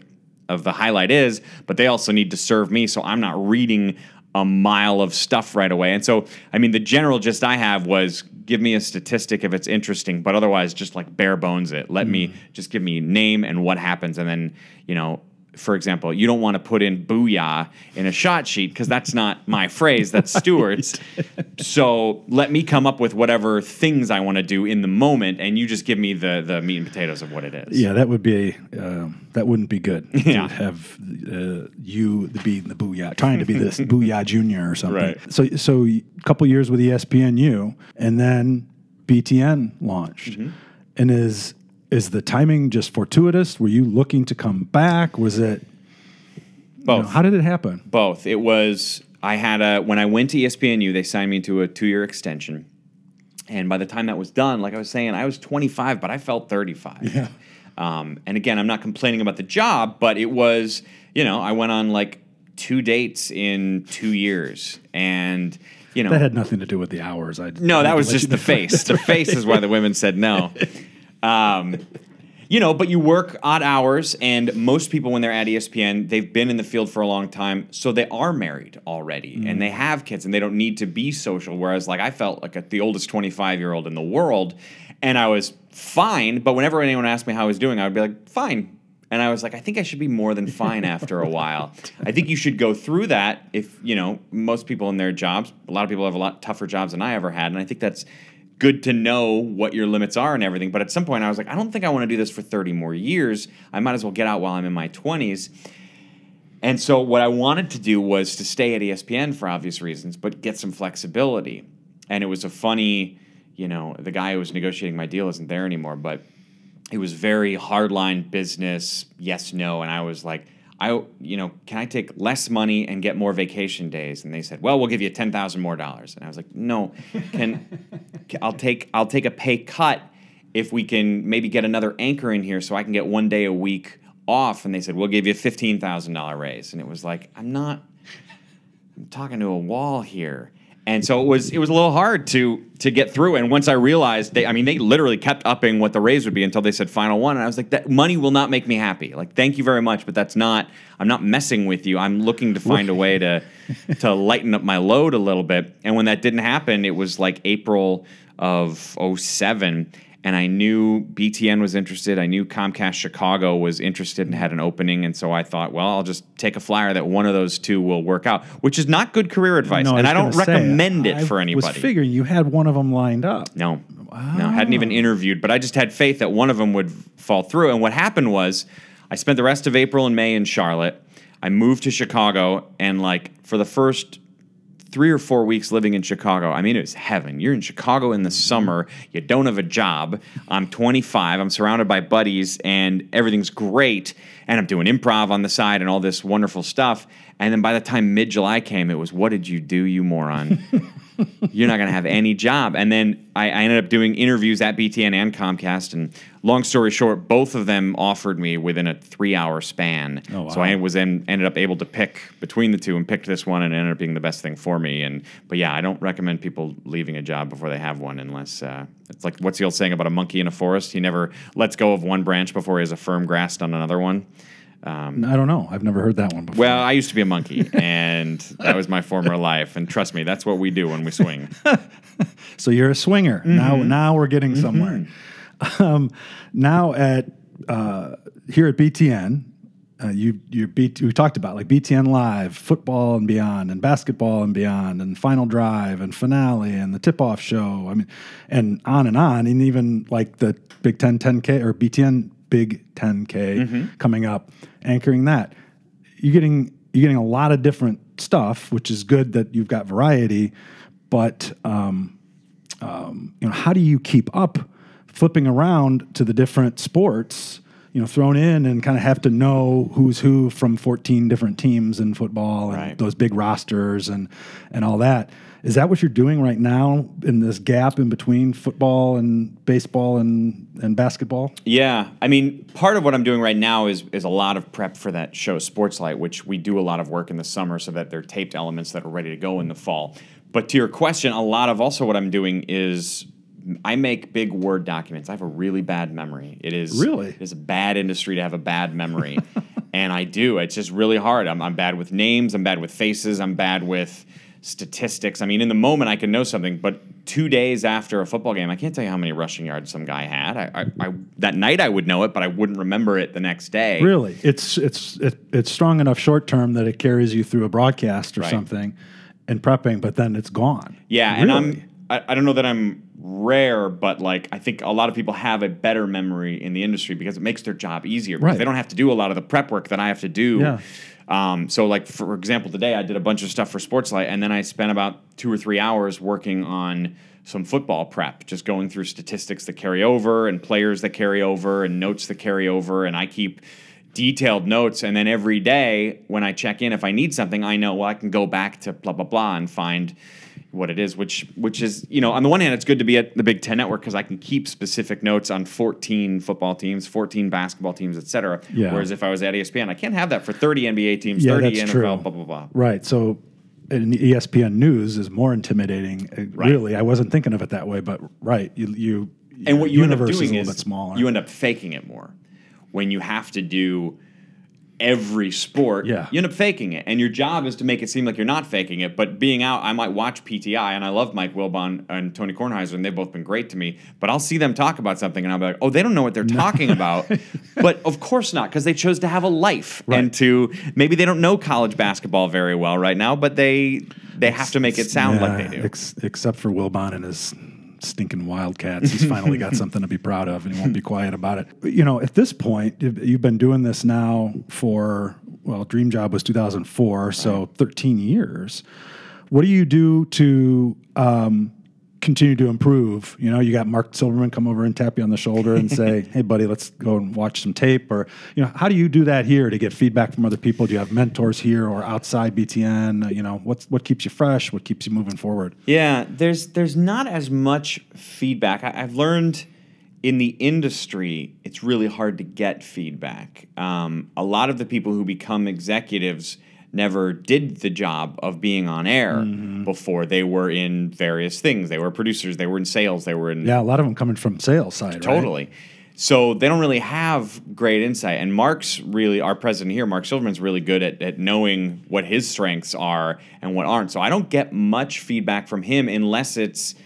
of the highlight is, but they also need to serve me, so I'm not reading a mile of stuff right away. And so, I mean, the general gist I have was give me a statistic if it's interesting, but otherwise just like bare bones it. Let me mm. just give me name and what happens, and then you know for example, you don't want to put in booyah in a shot sheet because that's not my phrase, that's [laughs] Stuart's. so let me come up with whatever things I want to do in the moment, and you just give me the, the meat and potatoes of what it is. Yeah, that would be um, that wouldn't be good Yeah. to have uh, you the being the booyah, trying to be this [laughs] booyah junior or something. Right. So so a couple years with ESPNU, and then BTN launched, Mm-hmm. and is is the timing just fortuitous? Were you looking to come back? Was it? you know, Both. how did it happen? Both. It was I had a when I went to ESPNU, they signed me to a two year extension, and by the time that was done, like I was saying, I was 25, but I felt 35. Yeah. Um, and again, I'm not complaining about the job, but it was you know I went on like two dates in two years, and you know That had nothing to do with the hours. I no, that was just the face. The [laughs] face is why the women said no. [laughs] Um, you know, but you work odd hours, and most people, when they're at ESPN, they've been in the field for a long time, so they are married already, and they have kids, and they don't need to be social. Whereas, like, I felt like a, the oldest 25 year old in the world, and I was fine. But whenever anyone asked me how I was doing, I would be like, fine. And I was like, I think I should be more than fine after a while. [laughs] I think you should go through that if, you know, most people in their jobs, a lot of people have a lot tougher jobs than I ever had. And I think that's good to know what your limits are and everything. But at some point, I was like, I don't think I want to do this for 30 more years. I might as well get out while I'm in my 20s. And so, what I wanted to do was to stay at ESPN for obvious reasons, but get some flexibility. And it was a funny, you know, the guy who was negotiating my deal isn't there anymore, but it was very hardline business, yes, no. And I was like, I, you know, can I take less money and get more vacation days? And they said, well, we'll give you ten thousand more dollars. And I was like, no, can, can- [laughs] I'll take I'll take a pay cut if we can maybe get another anchor in here so I can get one day a week off. And they said, we'll give you a fifteen thousand dollar raise. And it was like, I'm not. I'm talking to a wall here. And so it was it was a little hard to to get through. And once I realized they I mean they literally kept upping what the raise would be until they said final one. And I was like, that money will not make me happy. Like, thank you very much, but that's not I'm not messing with you. I'm looking to find a way to [laughs] to lighten up my load a little bit. And when that didn't happen, it was like April of 07 and I knew BTN was interested. I knew Comcast Chicago was interested and had an opening, and so I thought, well, I'll just take a flyer that one of those two will work out, which is not good career advice, No, and was I don't gonna say, recommend it I for anybody. I was figuring you had one of them lined up. No. No, hadn't even interviewed, but I just had faith that one of them would fall through. And what happened was I spent the rest of April and May in Charlotte. I moved to Chicago, and like for the first three or four weeks living in Chicago, I mean, it was heaven. You're in Chicago in the mm-hmm. summer, you don't have a job. I'm 25, I'm surrounded by buddies, and everything's great. And I'm doing improv on the side and all this wonderful stuff. And then by the time mid July came, it was, What did you do, you moron? [laughs] you're not going to have any job. And then I, I ended up doing interviews at BTN and Comcast. And long story short, both of them offered me within a three hour span. Oh, wow. So I was then ended up able to pick between the two and picked this one and it ended up being the best thing for me. And but yeah, I don't recommend people leaving a job before they have one unless uh, it's like what's the old saying about a monkey in a forest? He never lets go of one branch before he has a firm grasp on another one. Um, I don't know. I've never heard that one before. well, I used to be a monkey, [laughs] and that was my former life. And trust me, that's what we do when we swing. [laughs] So you're a swinger. Now Mm-hmm. now we're getting somewhere. [laughs] Um, now at uh, here at BTN, uh, you you beat we talked about like BTN Live, football and beyond, and basketball and beyond, and Final Drive and finale and the tip off show. I mean, and on and on, and even like the Big Ten 10K or BTN Big 10K coming up, anchoring that. You're getting you're getting a lot of different stuff, which is good that you've got variety, but um, um, you know, how do you keep up flipping around to the different sports, you know, thrown in and kind of have to know who's who from 14 different teams in football and Right. those big rosters and and all that. Is that what you're doing right now in this gap in between football and baseball and, and basketball? Yeah, I mean, part of what I'm doing right now is is a lot of prep for that show, Sportslight, which we do a lot of work in the summer, so that they're taped elements that are ready to go in the fall. But to your question, a lot of also what I'm doing is I make big word documents. I have a really bad memory. It is Really? it is a bad industry to have a bad memory. [laughs] And I do. It's just really hard. I'm, I'm bad with names. I'm bad with faces. I'm bad with statistics. I mean, in the moment, I can know something, but two days after a football game, I can't tell you how many rushing yards some guy had. I, I, I that night I would know it, but I wouldn't remember it the next day. Really, it's it's it, it's strong enough short term that it carries you through a broadcast or Right. something in prepping, but then it's gone. Yeah, and I'm I, I don't know that I'm rare, but like I think a lot of people have a better memory in the industry because it makes their job easier because Right. they don't have to do a lot of the prep work that I have to do. Yeah. Um, so like for example, today I did a bunch of stuff for Sportslight, and then I spent about two or three hours working on some football prep, just going through statistics that carry over and players that carry over and notes that carry over, and I keep detailed notes and then every day when I check in if I need something I know well I can go back to blah blah blah and find what it is which which is you know on the one hand it's good to be at the Big 10 network cuz I can keep specific notes on 14 football teams 14 basketball teams etc Yeah. whereas if I was at ESPN I can't have that for 30 NBA teams Yeah, 30 NFL true. blah blah blah Right. So, ESPN News is more intimidating. uh, Right. Really, I wasn't thinking of it that way, but right, you you and what you end up doing is a is, bit smaller. you end up faking it more when you have to do every sport Yeah. you end up faking it. And your job is to make it seem like you're not faking it but being out i might watch pti and i love mike wilbon and tony kornheiser and they've both been great to me but i'll see them talk about something and i'll be like oh they don't know what they're talking about. [laughs] But of course not because they chose to have a life and to maybe they don't know college basketball very well right now but they they have to make it sound like they do. Ex- except for Wilbon and his stinking Wildcats. He's finally got [laughs] something to be proud of, and he won't be quiet about it. But, you know, at this point, you've you've been doing this now for well, Dream Job was 2004, so 13 years. What do you do to um, continue to improve? You know, you got Mark Silverman come over and tap you on the shoulder and say, [laughs] "Hey, buddy, let's go and watch some tape." Or, you know, how do you do that here to get feedback from other people? Do you have mentors here or outside BTN? Uh, You know, what's what keeps you fresh? What keeps you moving forward? Yeah, there's there's not as much feedback. I, I've learned in the industry, it's really hard to get feedback. Um, a lot of the people who become executives never did the job of being on air Mm-hmm. before. They were in various things. They were producers. They were in sales. They were in Yeah, a lot of them coming from sales side, right? Totally. So they don't really have great insight. And Mark's really, our president here, Mark Silverman's really good at, at knowing what his strengths are and what aren't. So I don't get much feedback from him unless it's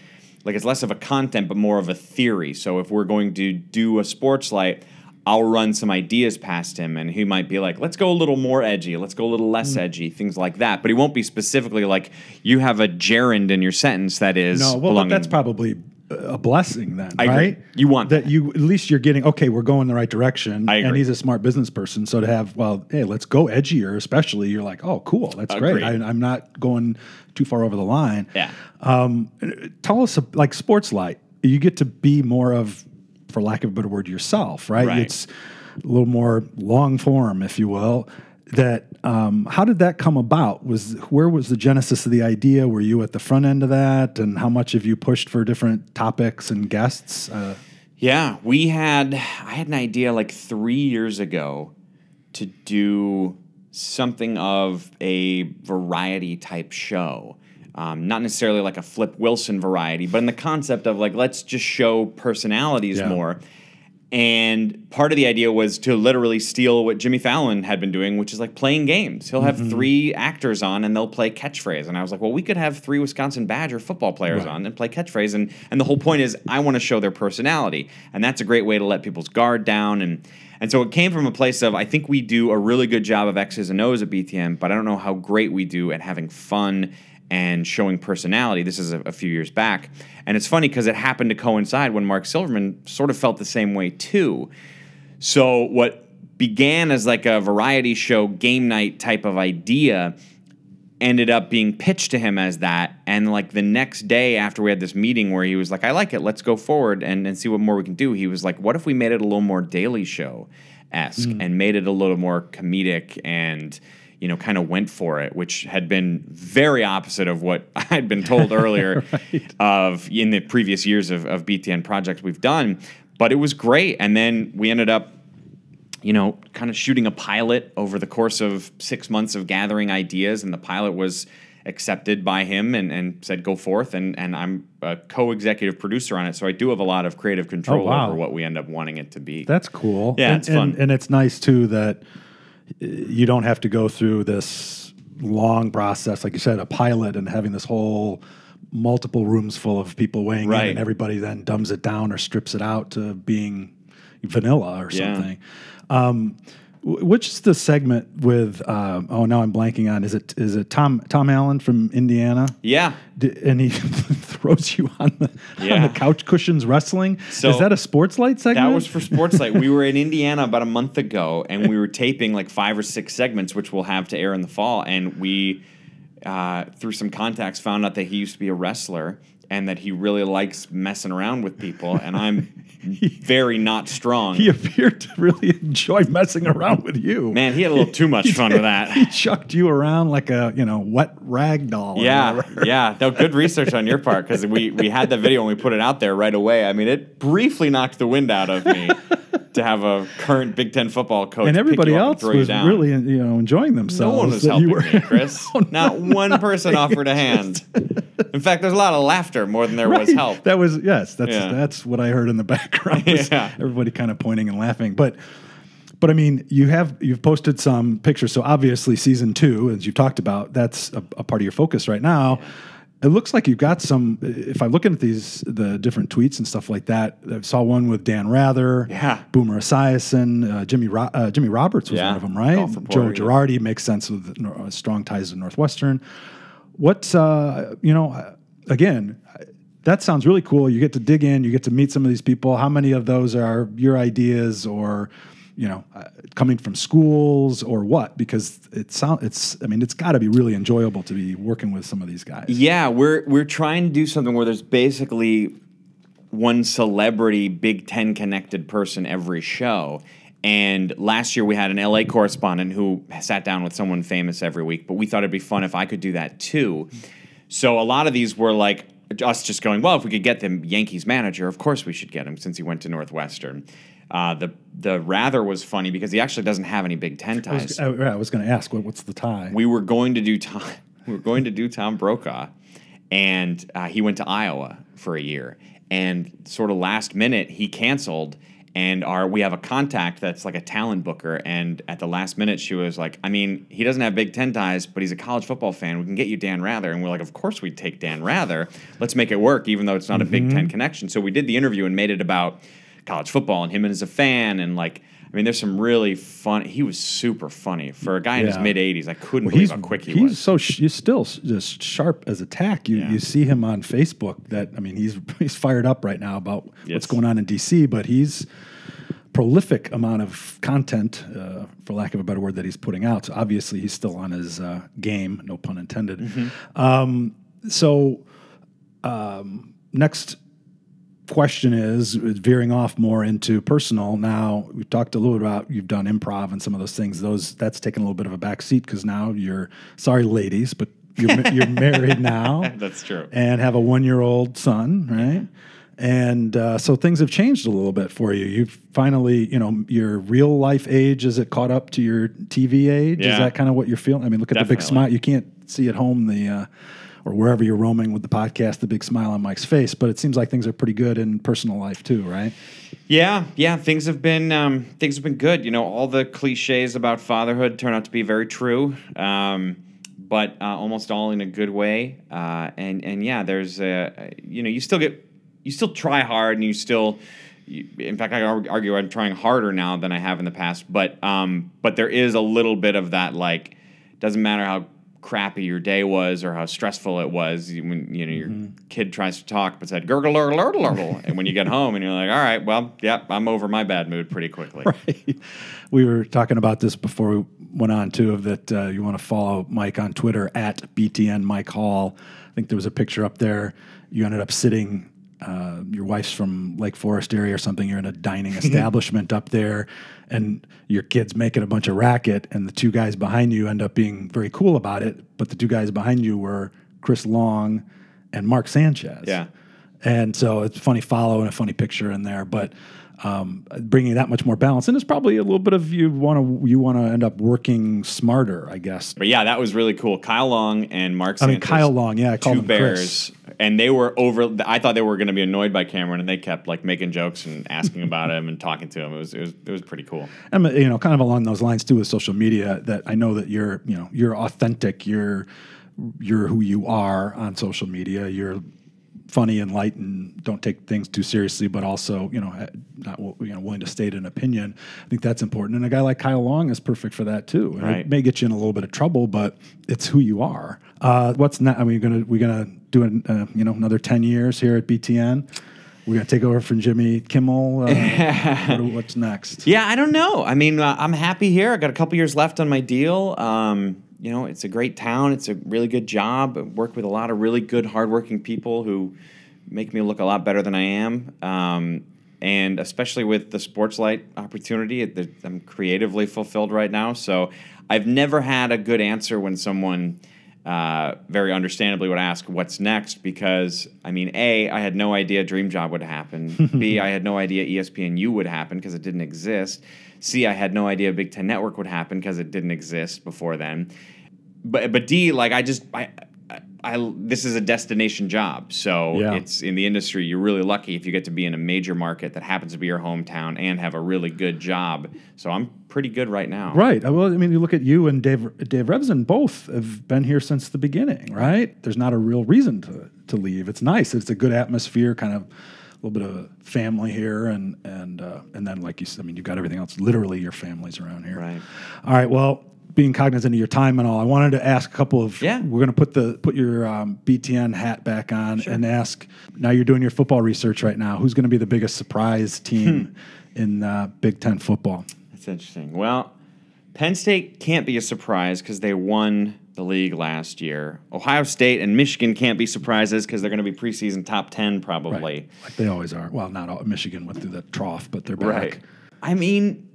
like it's less of a content, but more of a theory. So if we're going to do a sports light, I'll run some ideas past him and he might be like, let's go a little more edgy, let's go a little Mm. less edgy, things like that. But he won't be specifically like, you have a gerund in your sentence that is No, well, belonging- that's probably a blessing then, I agree. right? You want that that. you at least you're getting okay. We're going the right direction, I and he's a smart business person. So to have well, hey, let's go edgier, especially you're like, oh, cool, that's great. Agreed. I, I'm not going too far over the line. Yeah. Um, tell us like sports light. You get to be more of, for lack of a better word, yourself, right? Right. It's a little more long form, if you will. That um, how did that come about? Was where was the genesis of the idea? Were you at the front end of that, and how much have you pushed for different topics and guests? Uh, Yeah, we had I had an idea like 3 years ago to do something of a variety type show. Um, not necessarily like a Flip Wilson variety, but in the concept of like let's just show personalities Yeah. more. And part of the idea was to literally steal what Jimmy Fallon had been doing, which is like playing games. He'll have three actors on and they'll play catchphrase. And I was like, well, we could have three Wisconsin Badger football players Right. on and play catchphrase. And and the whole point is I want to show their personality. And that's a great way to let people's guard down. And and so it came from a place of I think we do a really good job of X's and O's at BTN, but I don't know how great we do at having fun and showing personality. This is a, a few years back. And it's funny because it happened to coincide when Mark Silverman sort of felt the same way too. So what began as like a variety show game night type of idea ended up being pitched to him as that and like the next day after we had this meeting where he was like i like it let's go forward and, and see what more we can do he was like what if we made it a little more daily show esque mm. and made it a little more comedic and you know kind of went for it which had been very opposite of what [laughs] i'd been told earlier [laughs] of in the previous years of, of btn projects we've done but it was great and then we ended up you know, kind of shooting a pilot over the course of six months of gathering ideas, and the pilot was accepted by him and, and said go forth and, and I'm a co-executive producer on it so I do have a lot of creative control Oh, wow. over what we end up wanting it to be. that's cool. Yeah, and, it's fun. And, and it's nice too that you don't have to go through this long process, like you said, a pilot and having this whole multiple rooms full of people weighing in, Right. and everybody then dumbs it down or strips it out to being vanilla or Yeah. something. Um, which is the segment with? Um, oh, now I'm blanking on. Is it is it Tom Tom Allen from Indiana? Yeah. D- and he [laughs] throws you on the on the couch cushions wrestling. So- is that a sports light segment? That was for sports light. we were in [laughs] Indiana about a month ago, and we were taping like five or six segments, which we'll have to air in the fall. And we, uh, through some contacts, found out that he used to be a wrestler and that he really likes messing around with people. And I'm [laughs] very not strong. he appeared to really enjoy messing around with you. Man, he had a little too much fun with that. [laughs] He chucked you around like a you know wet rag doll. Yeah, yeah. No, good research on your part because we, we had the video and we put it out there right away. I mean, it briefly knocked the wind out of me [laughs] to have a current Big Ten football coach. And everybody and else throw was really you know enjoying themselves. No one was helping you were- me, Chris. No, [laughs] oh, no. Not one person [laughs] offered a hand. In fact, there's a lot of laughter more than there was help. That was yes. That's Yeah. that's what I heard in the background. Yeah. Everybody kind of pointing and laughing, but but I mean, you have you've posted some pictures. So obviously, season two, as you've talked about, that's a, a part of your focus right now. It looks like you've got some. If I'm looking at these, the different tweets and stuff like that, I saw one with Dan Rather, Yeah. Boomer Esiason, uh, Jimmy Ro- uh, Jimmy Roberts was Yeah. one of them, right? Joe. Girardi makes sense with uh, strong ties to Northwestern. What uh, you know? uh, Again, that sounds really cool. You get to dig in. You get to meet some of these people. How many of those are your ideas, or you know, uh, coming from schools, or what? Because it sound it's. I mean, it's got to be really enjoyable to be working with some of these guys. Yeah, we're we're trying to do something where there's basically one celebrity Big Ten connected person every show. And last year we had an LA correspondent who sat down with someone famous every week, but we thought it'd be fun if I could do that too. So a lot of these were like us just going, well, if we could get the Yankees manager, of course we should get him since he went to Northwestern. Uh, the the rather was funny because he actually doesn't have any Big Ten I was, ties. I, I was going to ask, what, what's the tie? we were going to do Tom, [laughs] we were going to do Tom Brokaw, and uh, he went to Iowa for a year, and sort of last minute he canceled. And our we have a contact that's like a talent booker, and at the last minute she was like, "I mean, he doesn't have Big Ten ties, but he's a college football fan. We can get you Dan Rather." And we're like, "Of course we'd take Dan Rather. Let's make it work, even though it's not a Big Ten connection." So we did the interview and made it about college football and him as a fan, and like, I mean, there's some really fun. He was super funny for a guy in his mid 80s. I couldn't Well, believe he's how quick he he's was. so sh- he's still s- just sharp as a tack. You Yeah. you see him on Facebook. That I mean, he's [laughs] he's fired up right now about what's going on in DC. But he's prolific amount of content, uh, for lack of a better word, that he's putting out. So obviously, he's still on his uh, game. No pun intended. Mm-hmm. Um, so um, next question is veering off more into personal. Now we talked a little bit about you've done improv and some of those things. Those that's taken a little bit of a back seat because now you're sorry, ladies, but you're you're [laughs] married now That's true. and have a one year old son, right? And uh, so things have changed a little bit for you. You've finally, you know, your real life age is it caught up to your TV age? Is that kind of what you're feeling? I mean, look at the big smile. You can't see at home the uh, or wherever you're roaming with the podcast, the big smile on Mike's face. But it seems like things are pretty good in personal life too, right? Yeah, yeah. Things have been um, things have been good. You know, all the cliches about fatherhood turn out to be very true, um, but uh, almost all in a good way. Uh, and and yeah, there's a you know you still get you still try hard and you still. In fact, I arg- argue I'm trying harder now than I have in the past. But um, but there is a little bit of that like doesn't matter how crappy your day was or how stressful it was when you know your kid tries to talk but said gurgle gurgle gurgle gurgle [laughs] and when you get home and you're like all right well yep i'm over my bad mood pretty quickly Right. [laughs] We were talking about this before we went on too. Of that, uh, you want to follow Mike on Twitter at BTN Mike Hall. I think there was a picture up there. You ended up sitting. Uh, your wife's from Lake Forest area or something. You're in a dining [laughs] establishment up there, and your kid's making a bunch of racket, and the two guys behind you end up being very cool about it. But the two guys behind you were Chris Long and Mark Sanchez. Yeah. And so it's a funny follow and a funny picture in there, but um, bringing that much more balance. And it's probably a little bit of you want to you want to end up working smarter, I guess. but yeah that was really cool kyle long and mark I mean, Kyle Long, yeah, I two bears and they were over. I thought they were going to be annoyed by Cameron, and they kept like making jokes and asking about him and talking to him. It was it was it was pretty cool. And you know, kind of along those lines too with social media. That I know that you're you know you're authentic. You're you're who you are on social media. You're funny and light and don't take things too seriously, but also you know not you know willing to state an opinion. I think that's important. And a guy like Kyle Long is perfect for that too. Right. It may get you in a little bit of trouble, but it's who you are. Uh, what's next? Are we gonna we gonna do an, uh, you know another ten years here at BTN? We're gonna take over from Jimmy Kimmel. Uh, [laughs] what what's next? Yeah, I don't know. I mean, uh, I'm happy here. I got a couple years left on my deal. Um, you know, it's a great town. It's a really good job. I work with a lot of really good, hardworking people who make me look a lot better than I am. Um, and especially with the sports light opportunity, I'm creatively fulfilled right now. So I've never had a good answer when someone uh, very understandably would ask what's next because I mean, A, I had no idea Dream Job would happen. [laughs] B, I had no idea ESPNU would happen because it didn't exist. C, I had no idea Big Ten Network would happen because it didn't exist before then. But but D, like I just I. I, this is a destination job, so Yeah. it's in the industry. You're really lucky if you get to be in a major market that happens to be your hometown and have a really good job. So I'm pretty good right now. Right. Uh, Well, I mean, you look at you and Dave Dave Revsine. Both have been here since the beginning, right? There's not a real reason to to leave. It's nice. It's a good atmosphere, kind of a little bit of family here, and and uh, and then like you said, I mean, you've got everything else. Literally, your family's around here. Right. All right. Well, being cognizant of your time and all, I wanted to ask a couple of. Yeah. We're going to put the put your um, BTN hat back on and ask. Now you're doing your football research right now. Who's going to be the biggest surprise team in uh, Big Ten football? That's interesting. Well, Penn State can't be a surprise because they won the league last year. Ohio State and Michigan can't be surprises because they're going to be preseason top 10 probably. Like they always are. Well, not all, Michigan went through the trough, but they're back. Right. I mean,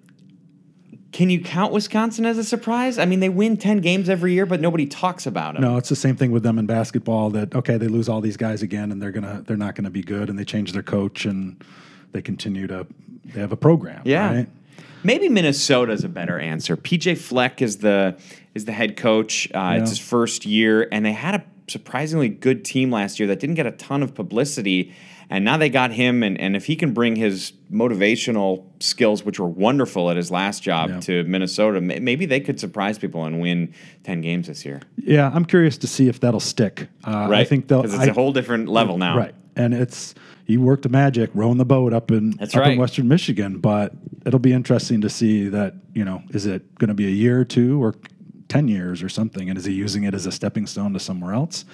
can you count Wisconsin as a surprise? I mean, they win 10 games every year, but nobody talks about them. No, it's the same thing with them in basketball. That okay, they lose all these guys again, and they're gonna they're not gonna be good, and they change their coach, and they continue to they have a program. Yeah. right? Maybe Minnesota's a better answer. PJ Fleck is the is the head coach. Uh, Yeah. It's his first year, and they had a surprisingly good team last year that didn't get a ton of publicity. And now they got him, and, and if he can bring his motivational skills, which were wonderful at his last job, Yeah. to Minnesota, maybe they could surprise people and win ten games this year. Yeah, I'm curious to see if that'll stick. Uh, Right? I think they'll. because it's a whole different level now. Right, and it's he worked the magic rowing the boat up in That's up in. Western Michigan, but it'll be interesting to see that you know is it going to be a year or two or ten years or something, and is he using it as a stepping stone to somewhere else?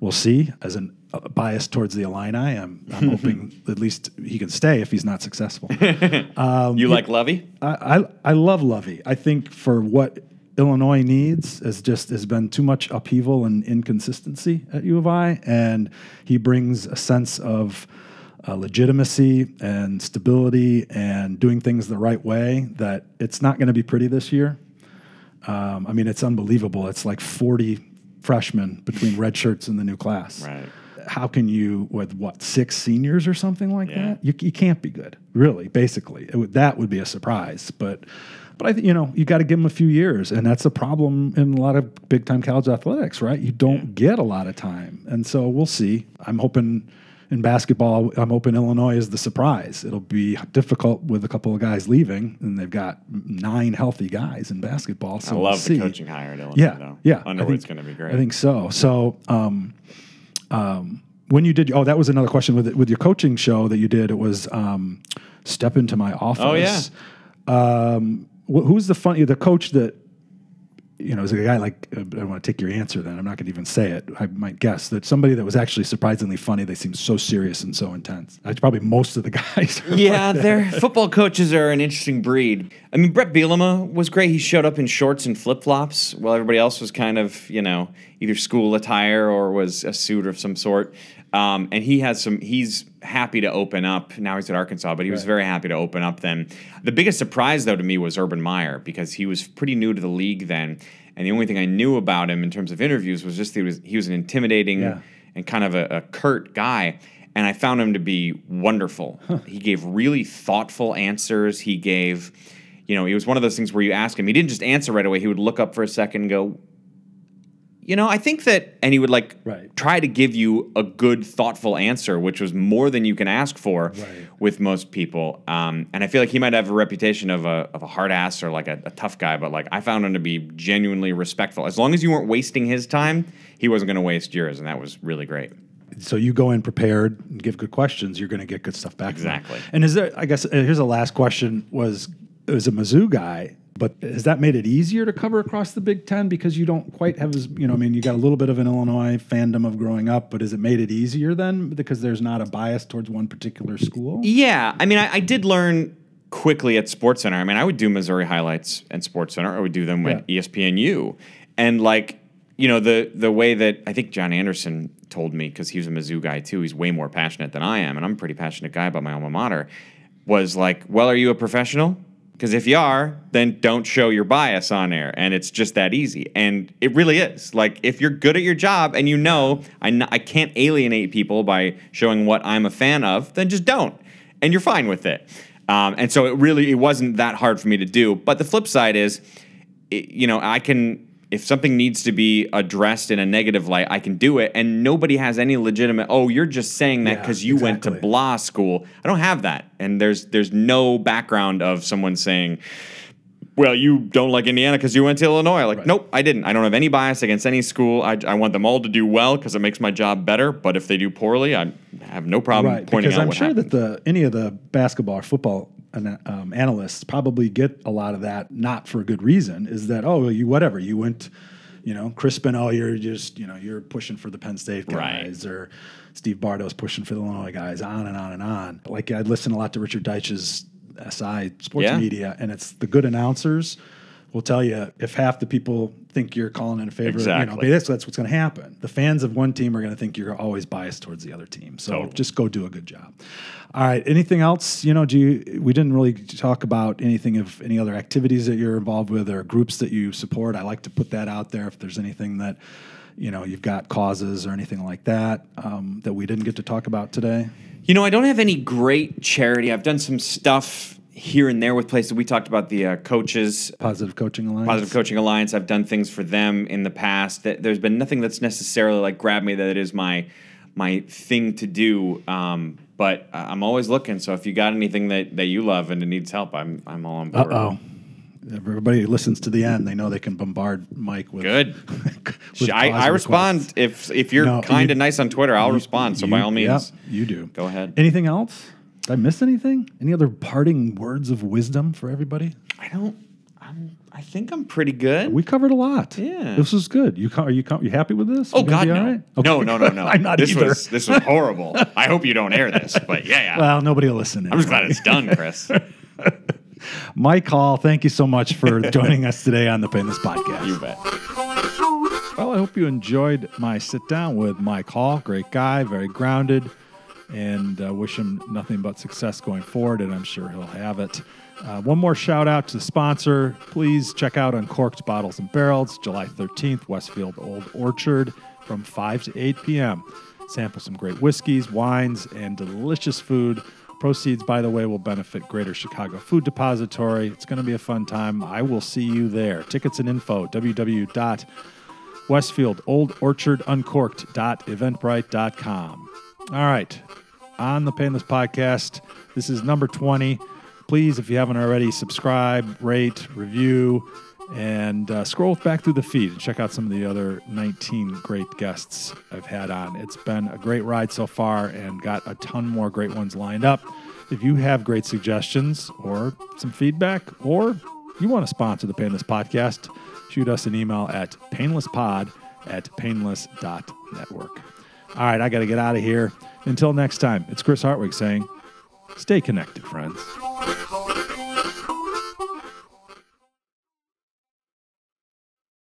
We'll see. As an uh, bias towards the Illini, I'm, I'm [laughs] hoping at least he can stay if he's not successful. [laughs] you like Lovie? I, I I love Lovie. I think for what Illinois needs is just has been too much upheaval and inconsistency at U of I, and he brings a sense of uh, legitimacy and stability and doing things the right way. That it's not going to be pretty this year. Um, I mean, it's unbelievable. It's like forty freshmen between red shirts in the new class Right. how can you with what six seniors or something like Yeah. that? You, you can't be good, really. Basically, would, that would be a surprise. But but I think you know you got to give them a few years, and that's a problem in a lot of big time college athletics, right? You don't get a lot of time, and so we'll see. I'm hoping. In basketball, I'm hoping Illinois is the surprise. It'll be difficult with a couple of guys leaving, and they've got nine healthy guys in basketball. So I we'll love see. the coaching hire at Illinois. Yeah, though. yeah. I Underwood's going to be great. I think so. So, um, um, when you did, oh, that was another question with with your coaching show that you did. It was um, step into my office. Oh, yeah. Um, wh- who's the funny the coach that you know as a guy like uh, I don't want to take your answer. Then I'm not going to even say it. I might guess that somebody that was actually surprisingly funny. They seem so serious and so intense. That's probably most of the [laughs] guys. are Yeah, like their football coaches are an interesting breed. I mean, Bret Bielema was great. He showed up in shorts and flip flops while everybody else was kind of, you know, either school attire or was a suit of some sort. Um, and he has some. He's happy to open up. Now he's at Arkansas, but he was Right. very happy to open up. Then the biggest surprise, though, to me was Urban Meyer because he was pretty new to the league then, and the only thing I knew about him in terms of interviews was just that he was he was an intimidating Yeah. and kind of a, a curt guy. And I found him to be wonderful. He gave really thoughtful answers. He gave, you know, it was one of those things where you ask him, he didn't just answer right away. He would look up for a second and go, you know, I think that, and he would like Right. try to give you a good, thoughtful answer, which was more than you can ask for Right. with most people. Um, and I feel like he might have a reputation of a, of a hard ass or like a, a tough guy, but like I found him to be genuinely respectful. As long as you weren't wasting his time, he wasn't going to waste yours, and that was really great. So you go in prepared and give good questions, you're going to get good stuff back. Exactly. And is there? I guess uh, here's the last question: Was it was a Mizzou guy, but has that made it easier to cover across the Big Ten because you don't quite have as you know? I mean, you got a little bit of an Illinois fandom of growing up, but has it made it easier then because there's not a bias towards one particular school? Yeah, I mean, I, I did learn quickly at Sports Center. I mean, I would do Missouri highlights and Sports Center. I would do them at E ESPNU, and like you know the the way that I think John Anderson told me because he was a Mizzou guy too. He's way more passionate than I am, and I'm a pretty passionate guy about my alma mater. Was like, well, are you a professional? Because if you are, then don't show your bias on air, and it's just that easy. And it really is. Like, if you're good at your job and you know I, n- I can't alienate people by showing what I'm a fan of, then just don't, and you're fine with it. Um, and so it really it wasn't that hard for me to do. But the flip side is, it, you know, I can if something needs to be addressed in a negative light, I can do it, and nobody has any legitimate. Oh, you're just saying that Yeah, because you went to blah school. I don't have that, and there's there's no background of someone saying. Well, you don't like Indiana because you went to Illinois. Like, nope, I didn't. I don't have any bias against any school. I, I want them all to do well because it makes my job better. But if they do poorly, I have no problem right, pointing because out I'm sure happened. that the any of the basketball or football ana- um, analysts probably get a lot of that not for a good reason. Is that oh you whatever you went, you know Crispin oh you're just you know you're pushing for the Penn State Right. guys or Steve Bardo's pushing for the Illinois guys on and on and on. Like I listen a lot to Richard Deitsch's SI Sports Yeah. Media and it's the good announcers will tell you if half the people think you're calling in a favor, you know, Exactly. that's that's what's going to happen. The fans of one team are going to think you're always biased towards the other team. So Totally. just go do a good job. All right. Anything else? You know, do you? We didn't really talk about anything of any other activities that you're involved with or groups that you support. I like to put that out there if there's anything that. You know, you've got causes or anything like that um, that we didn't get to talk about today. You know, I don't have any great charity. I've done some stuff here and there with places. We talked about the uh, coaches, Positive Coaching Alliance. Positive Coaching Alliance. I've done things for them in the past. That there's been nothing that's necessarily like grabbed me that it is my my thing to do. Um, but I'm always looking. So if you got anything that, that you love and it needs help, I'm I'm all on board. oh. Everybody who listens to the end, they know they can bombard Mike with Good. [laughs] with I, I respond requests. if if you're No, kind you- and nice on Twitter. I'll You- respond. So you- by all yep, means, you do. go ahead. Anything else? Did I miss anything? Any other parting words of wisdom for everybody? I don't. I'm. I think I'm pretty good. We covered a lot. Yeah. this was good. You co- are you co- you happy with this? Oh You God, no. all right? no, Okay, no, no, good. no. [laughs] I'm not this either. was this was horrible. I hope you don't air this, but yeah, yeah. well, nobody will listen. I'm just glad it's done, Chris. [laughs] Mike Hall, thank you so much for [laughs] joining us today on the Painless Podcast. you bet. Well, I hope you enjoyed my sit down with Mike Hall. Great guy, very grounded, and uh, wish him nothing but success going forward, and I'm sure he'll have it. Uh, one more shout out to the sponsor. Please check out Uncorked Bottles and Barrels, July 13th, Westfield Old Orchard from 5 to 8 p.m. Sample some great whiskeys, wines, and delicious food. Proceeds, by the way, will benefit Greater Chicago Food Depository. It's going to be a fun time. I will see you there. Tickets and info, www All right. On the Painless Podcast, this is number 20. Please, if you haven't already, subscribe, rate, review, and uh, scroll back through the feed and check out some of the other 19 great guests I've had on. It's been a great ride so far and got a ton more great ones lined up. If you have great suggestions or some feedback, or you want to sponsor the Painless Podcast, shoot us an email at painlesspod at painless.network. All right, I got to get out of here. Until next time, it's Chris Hartwig saying, stay connected, friends.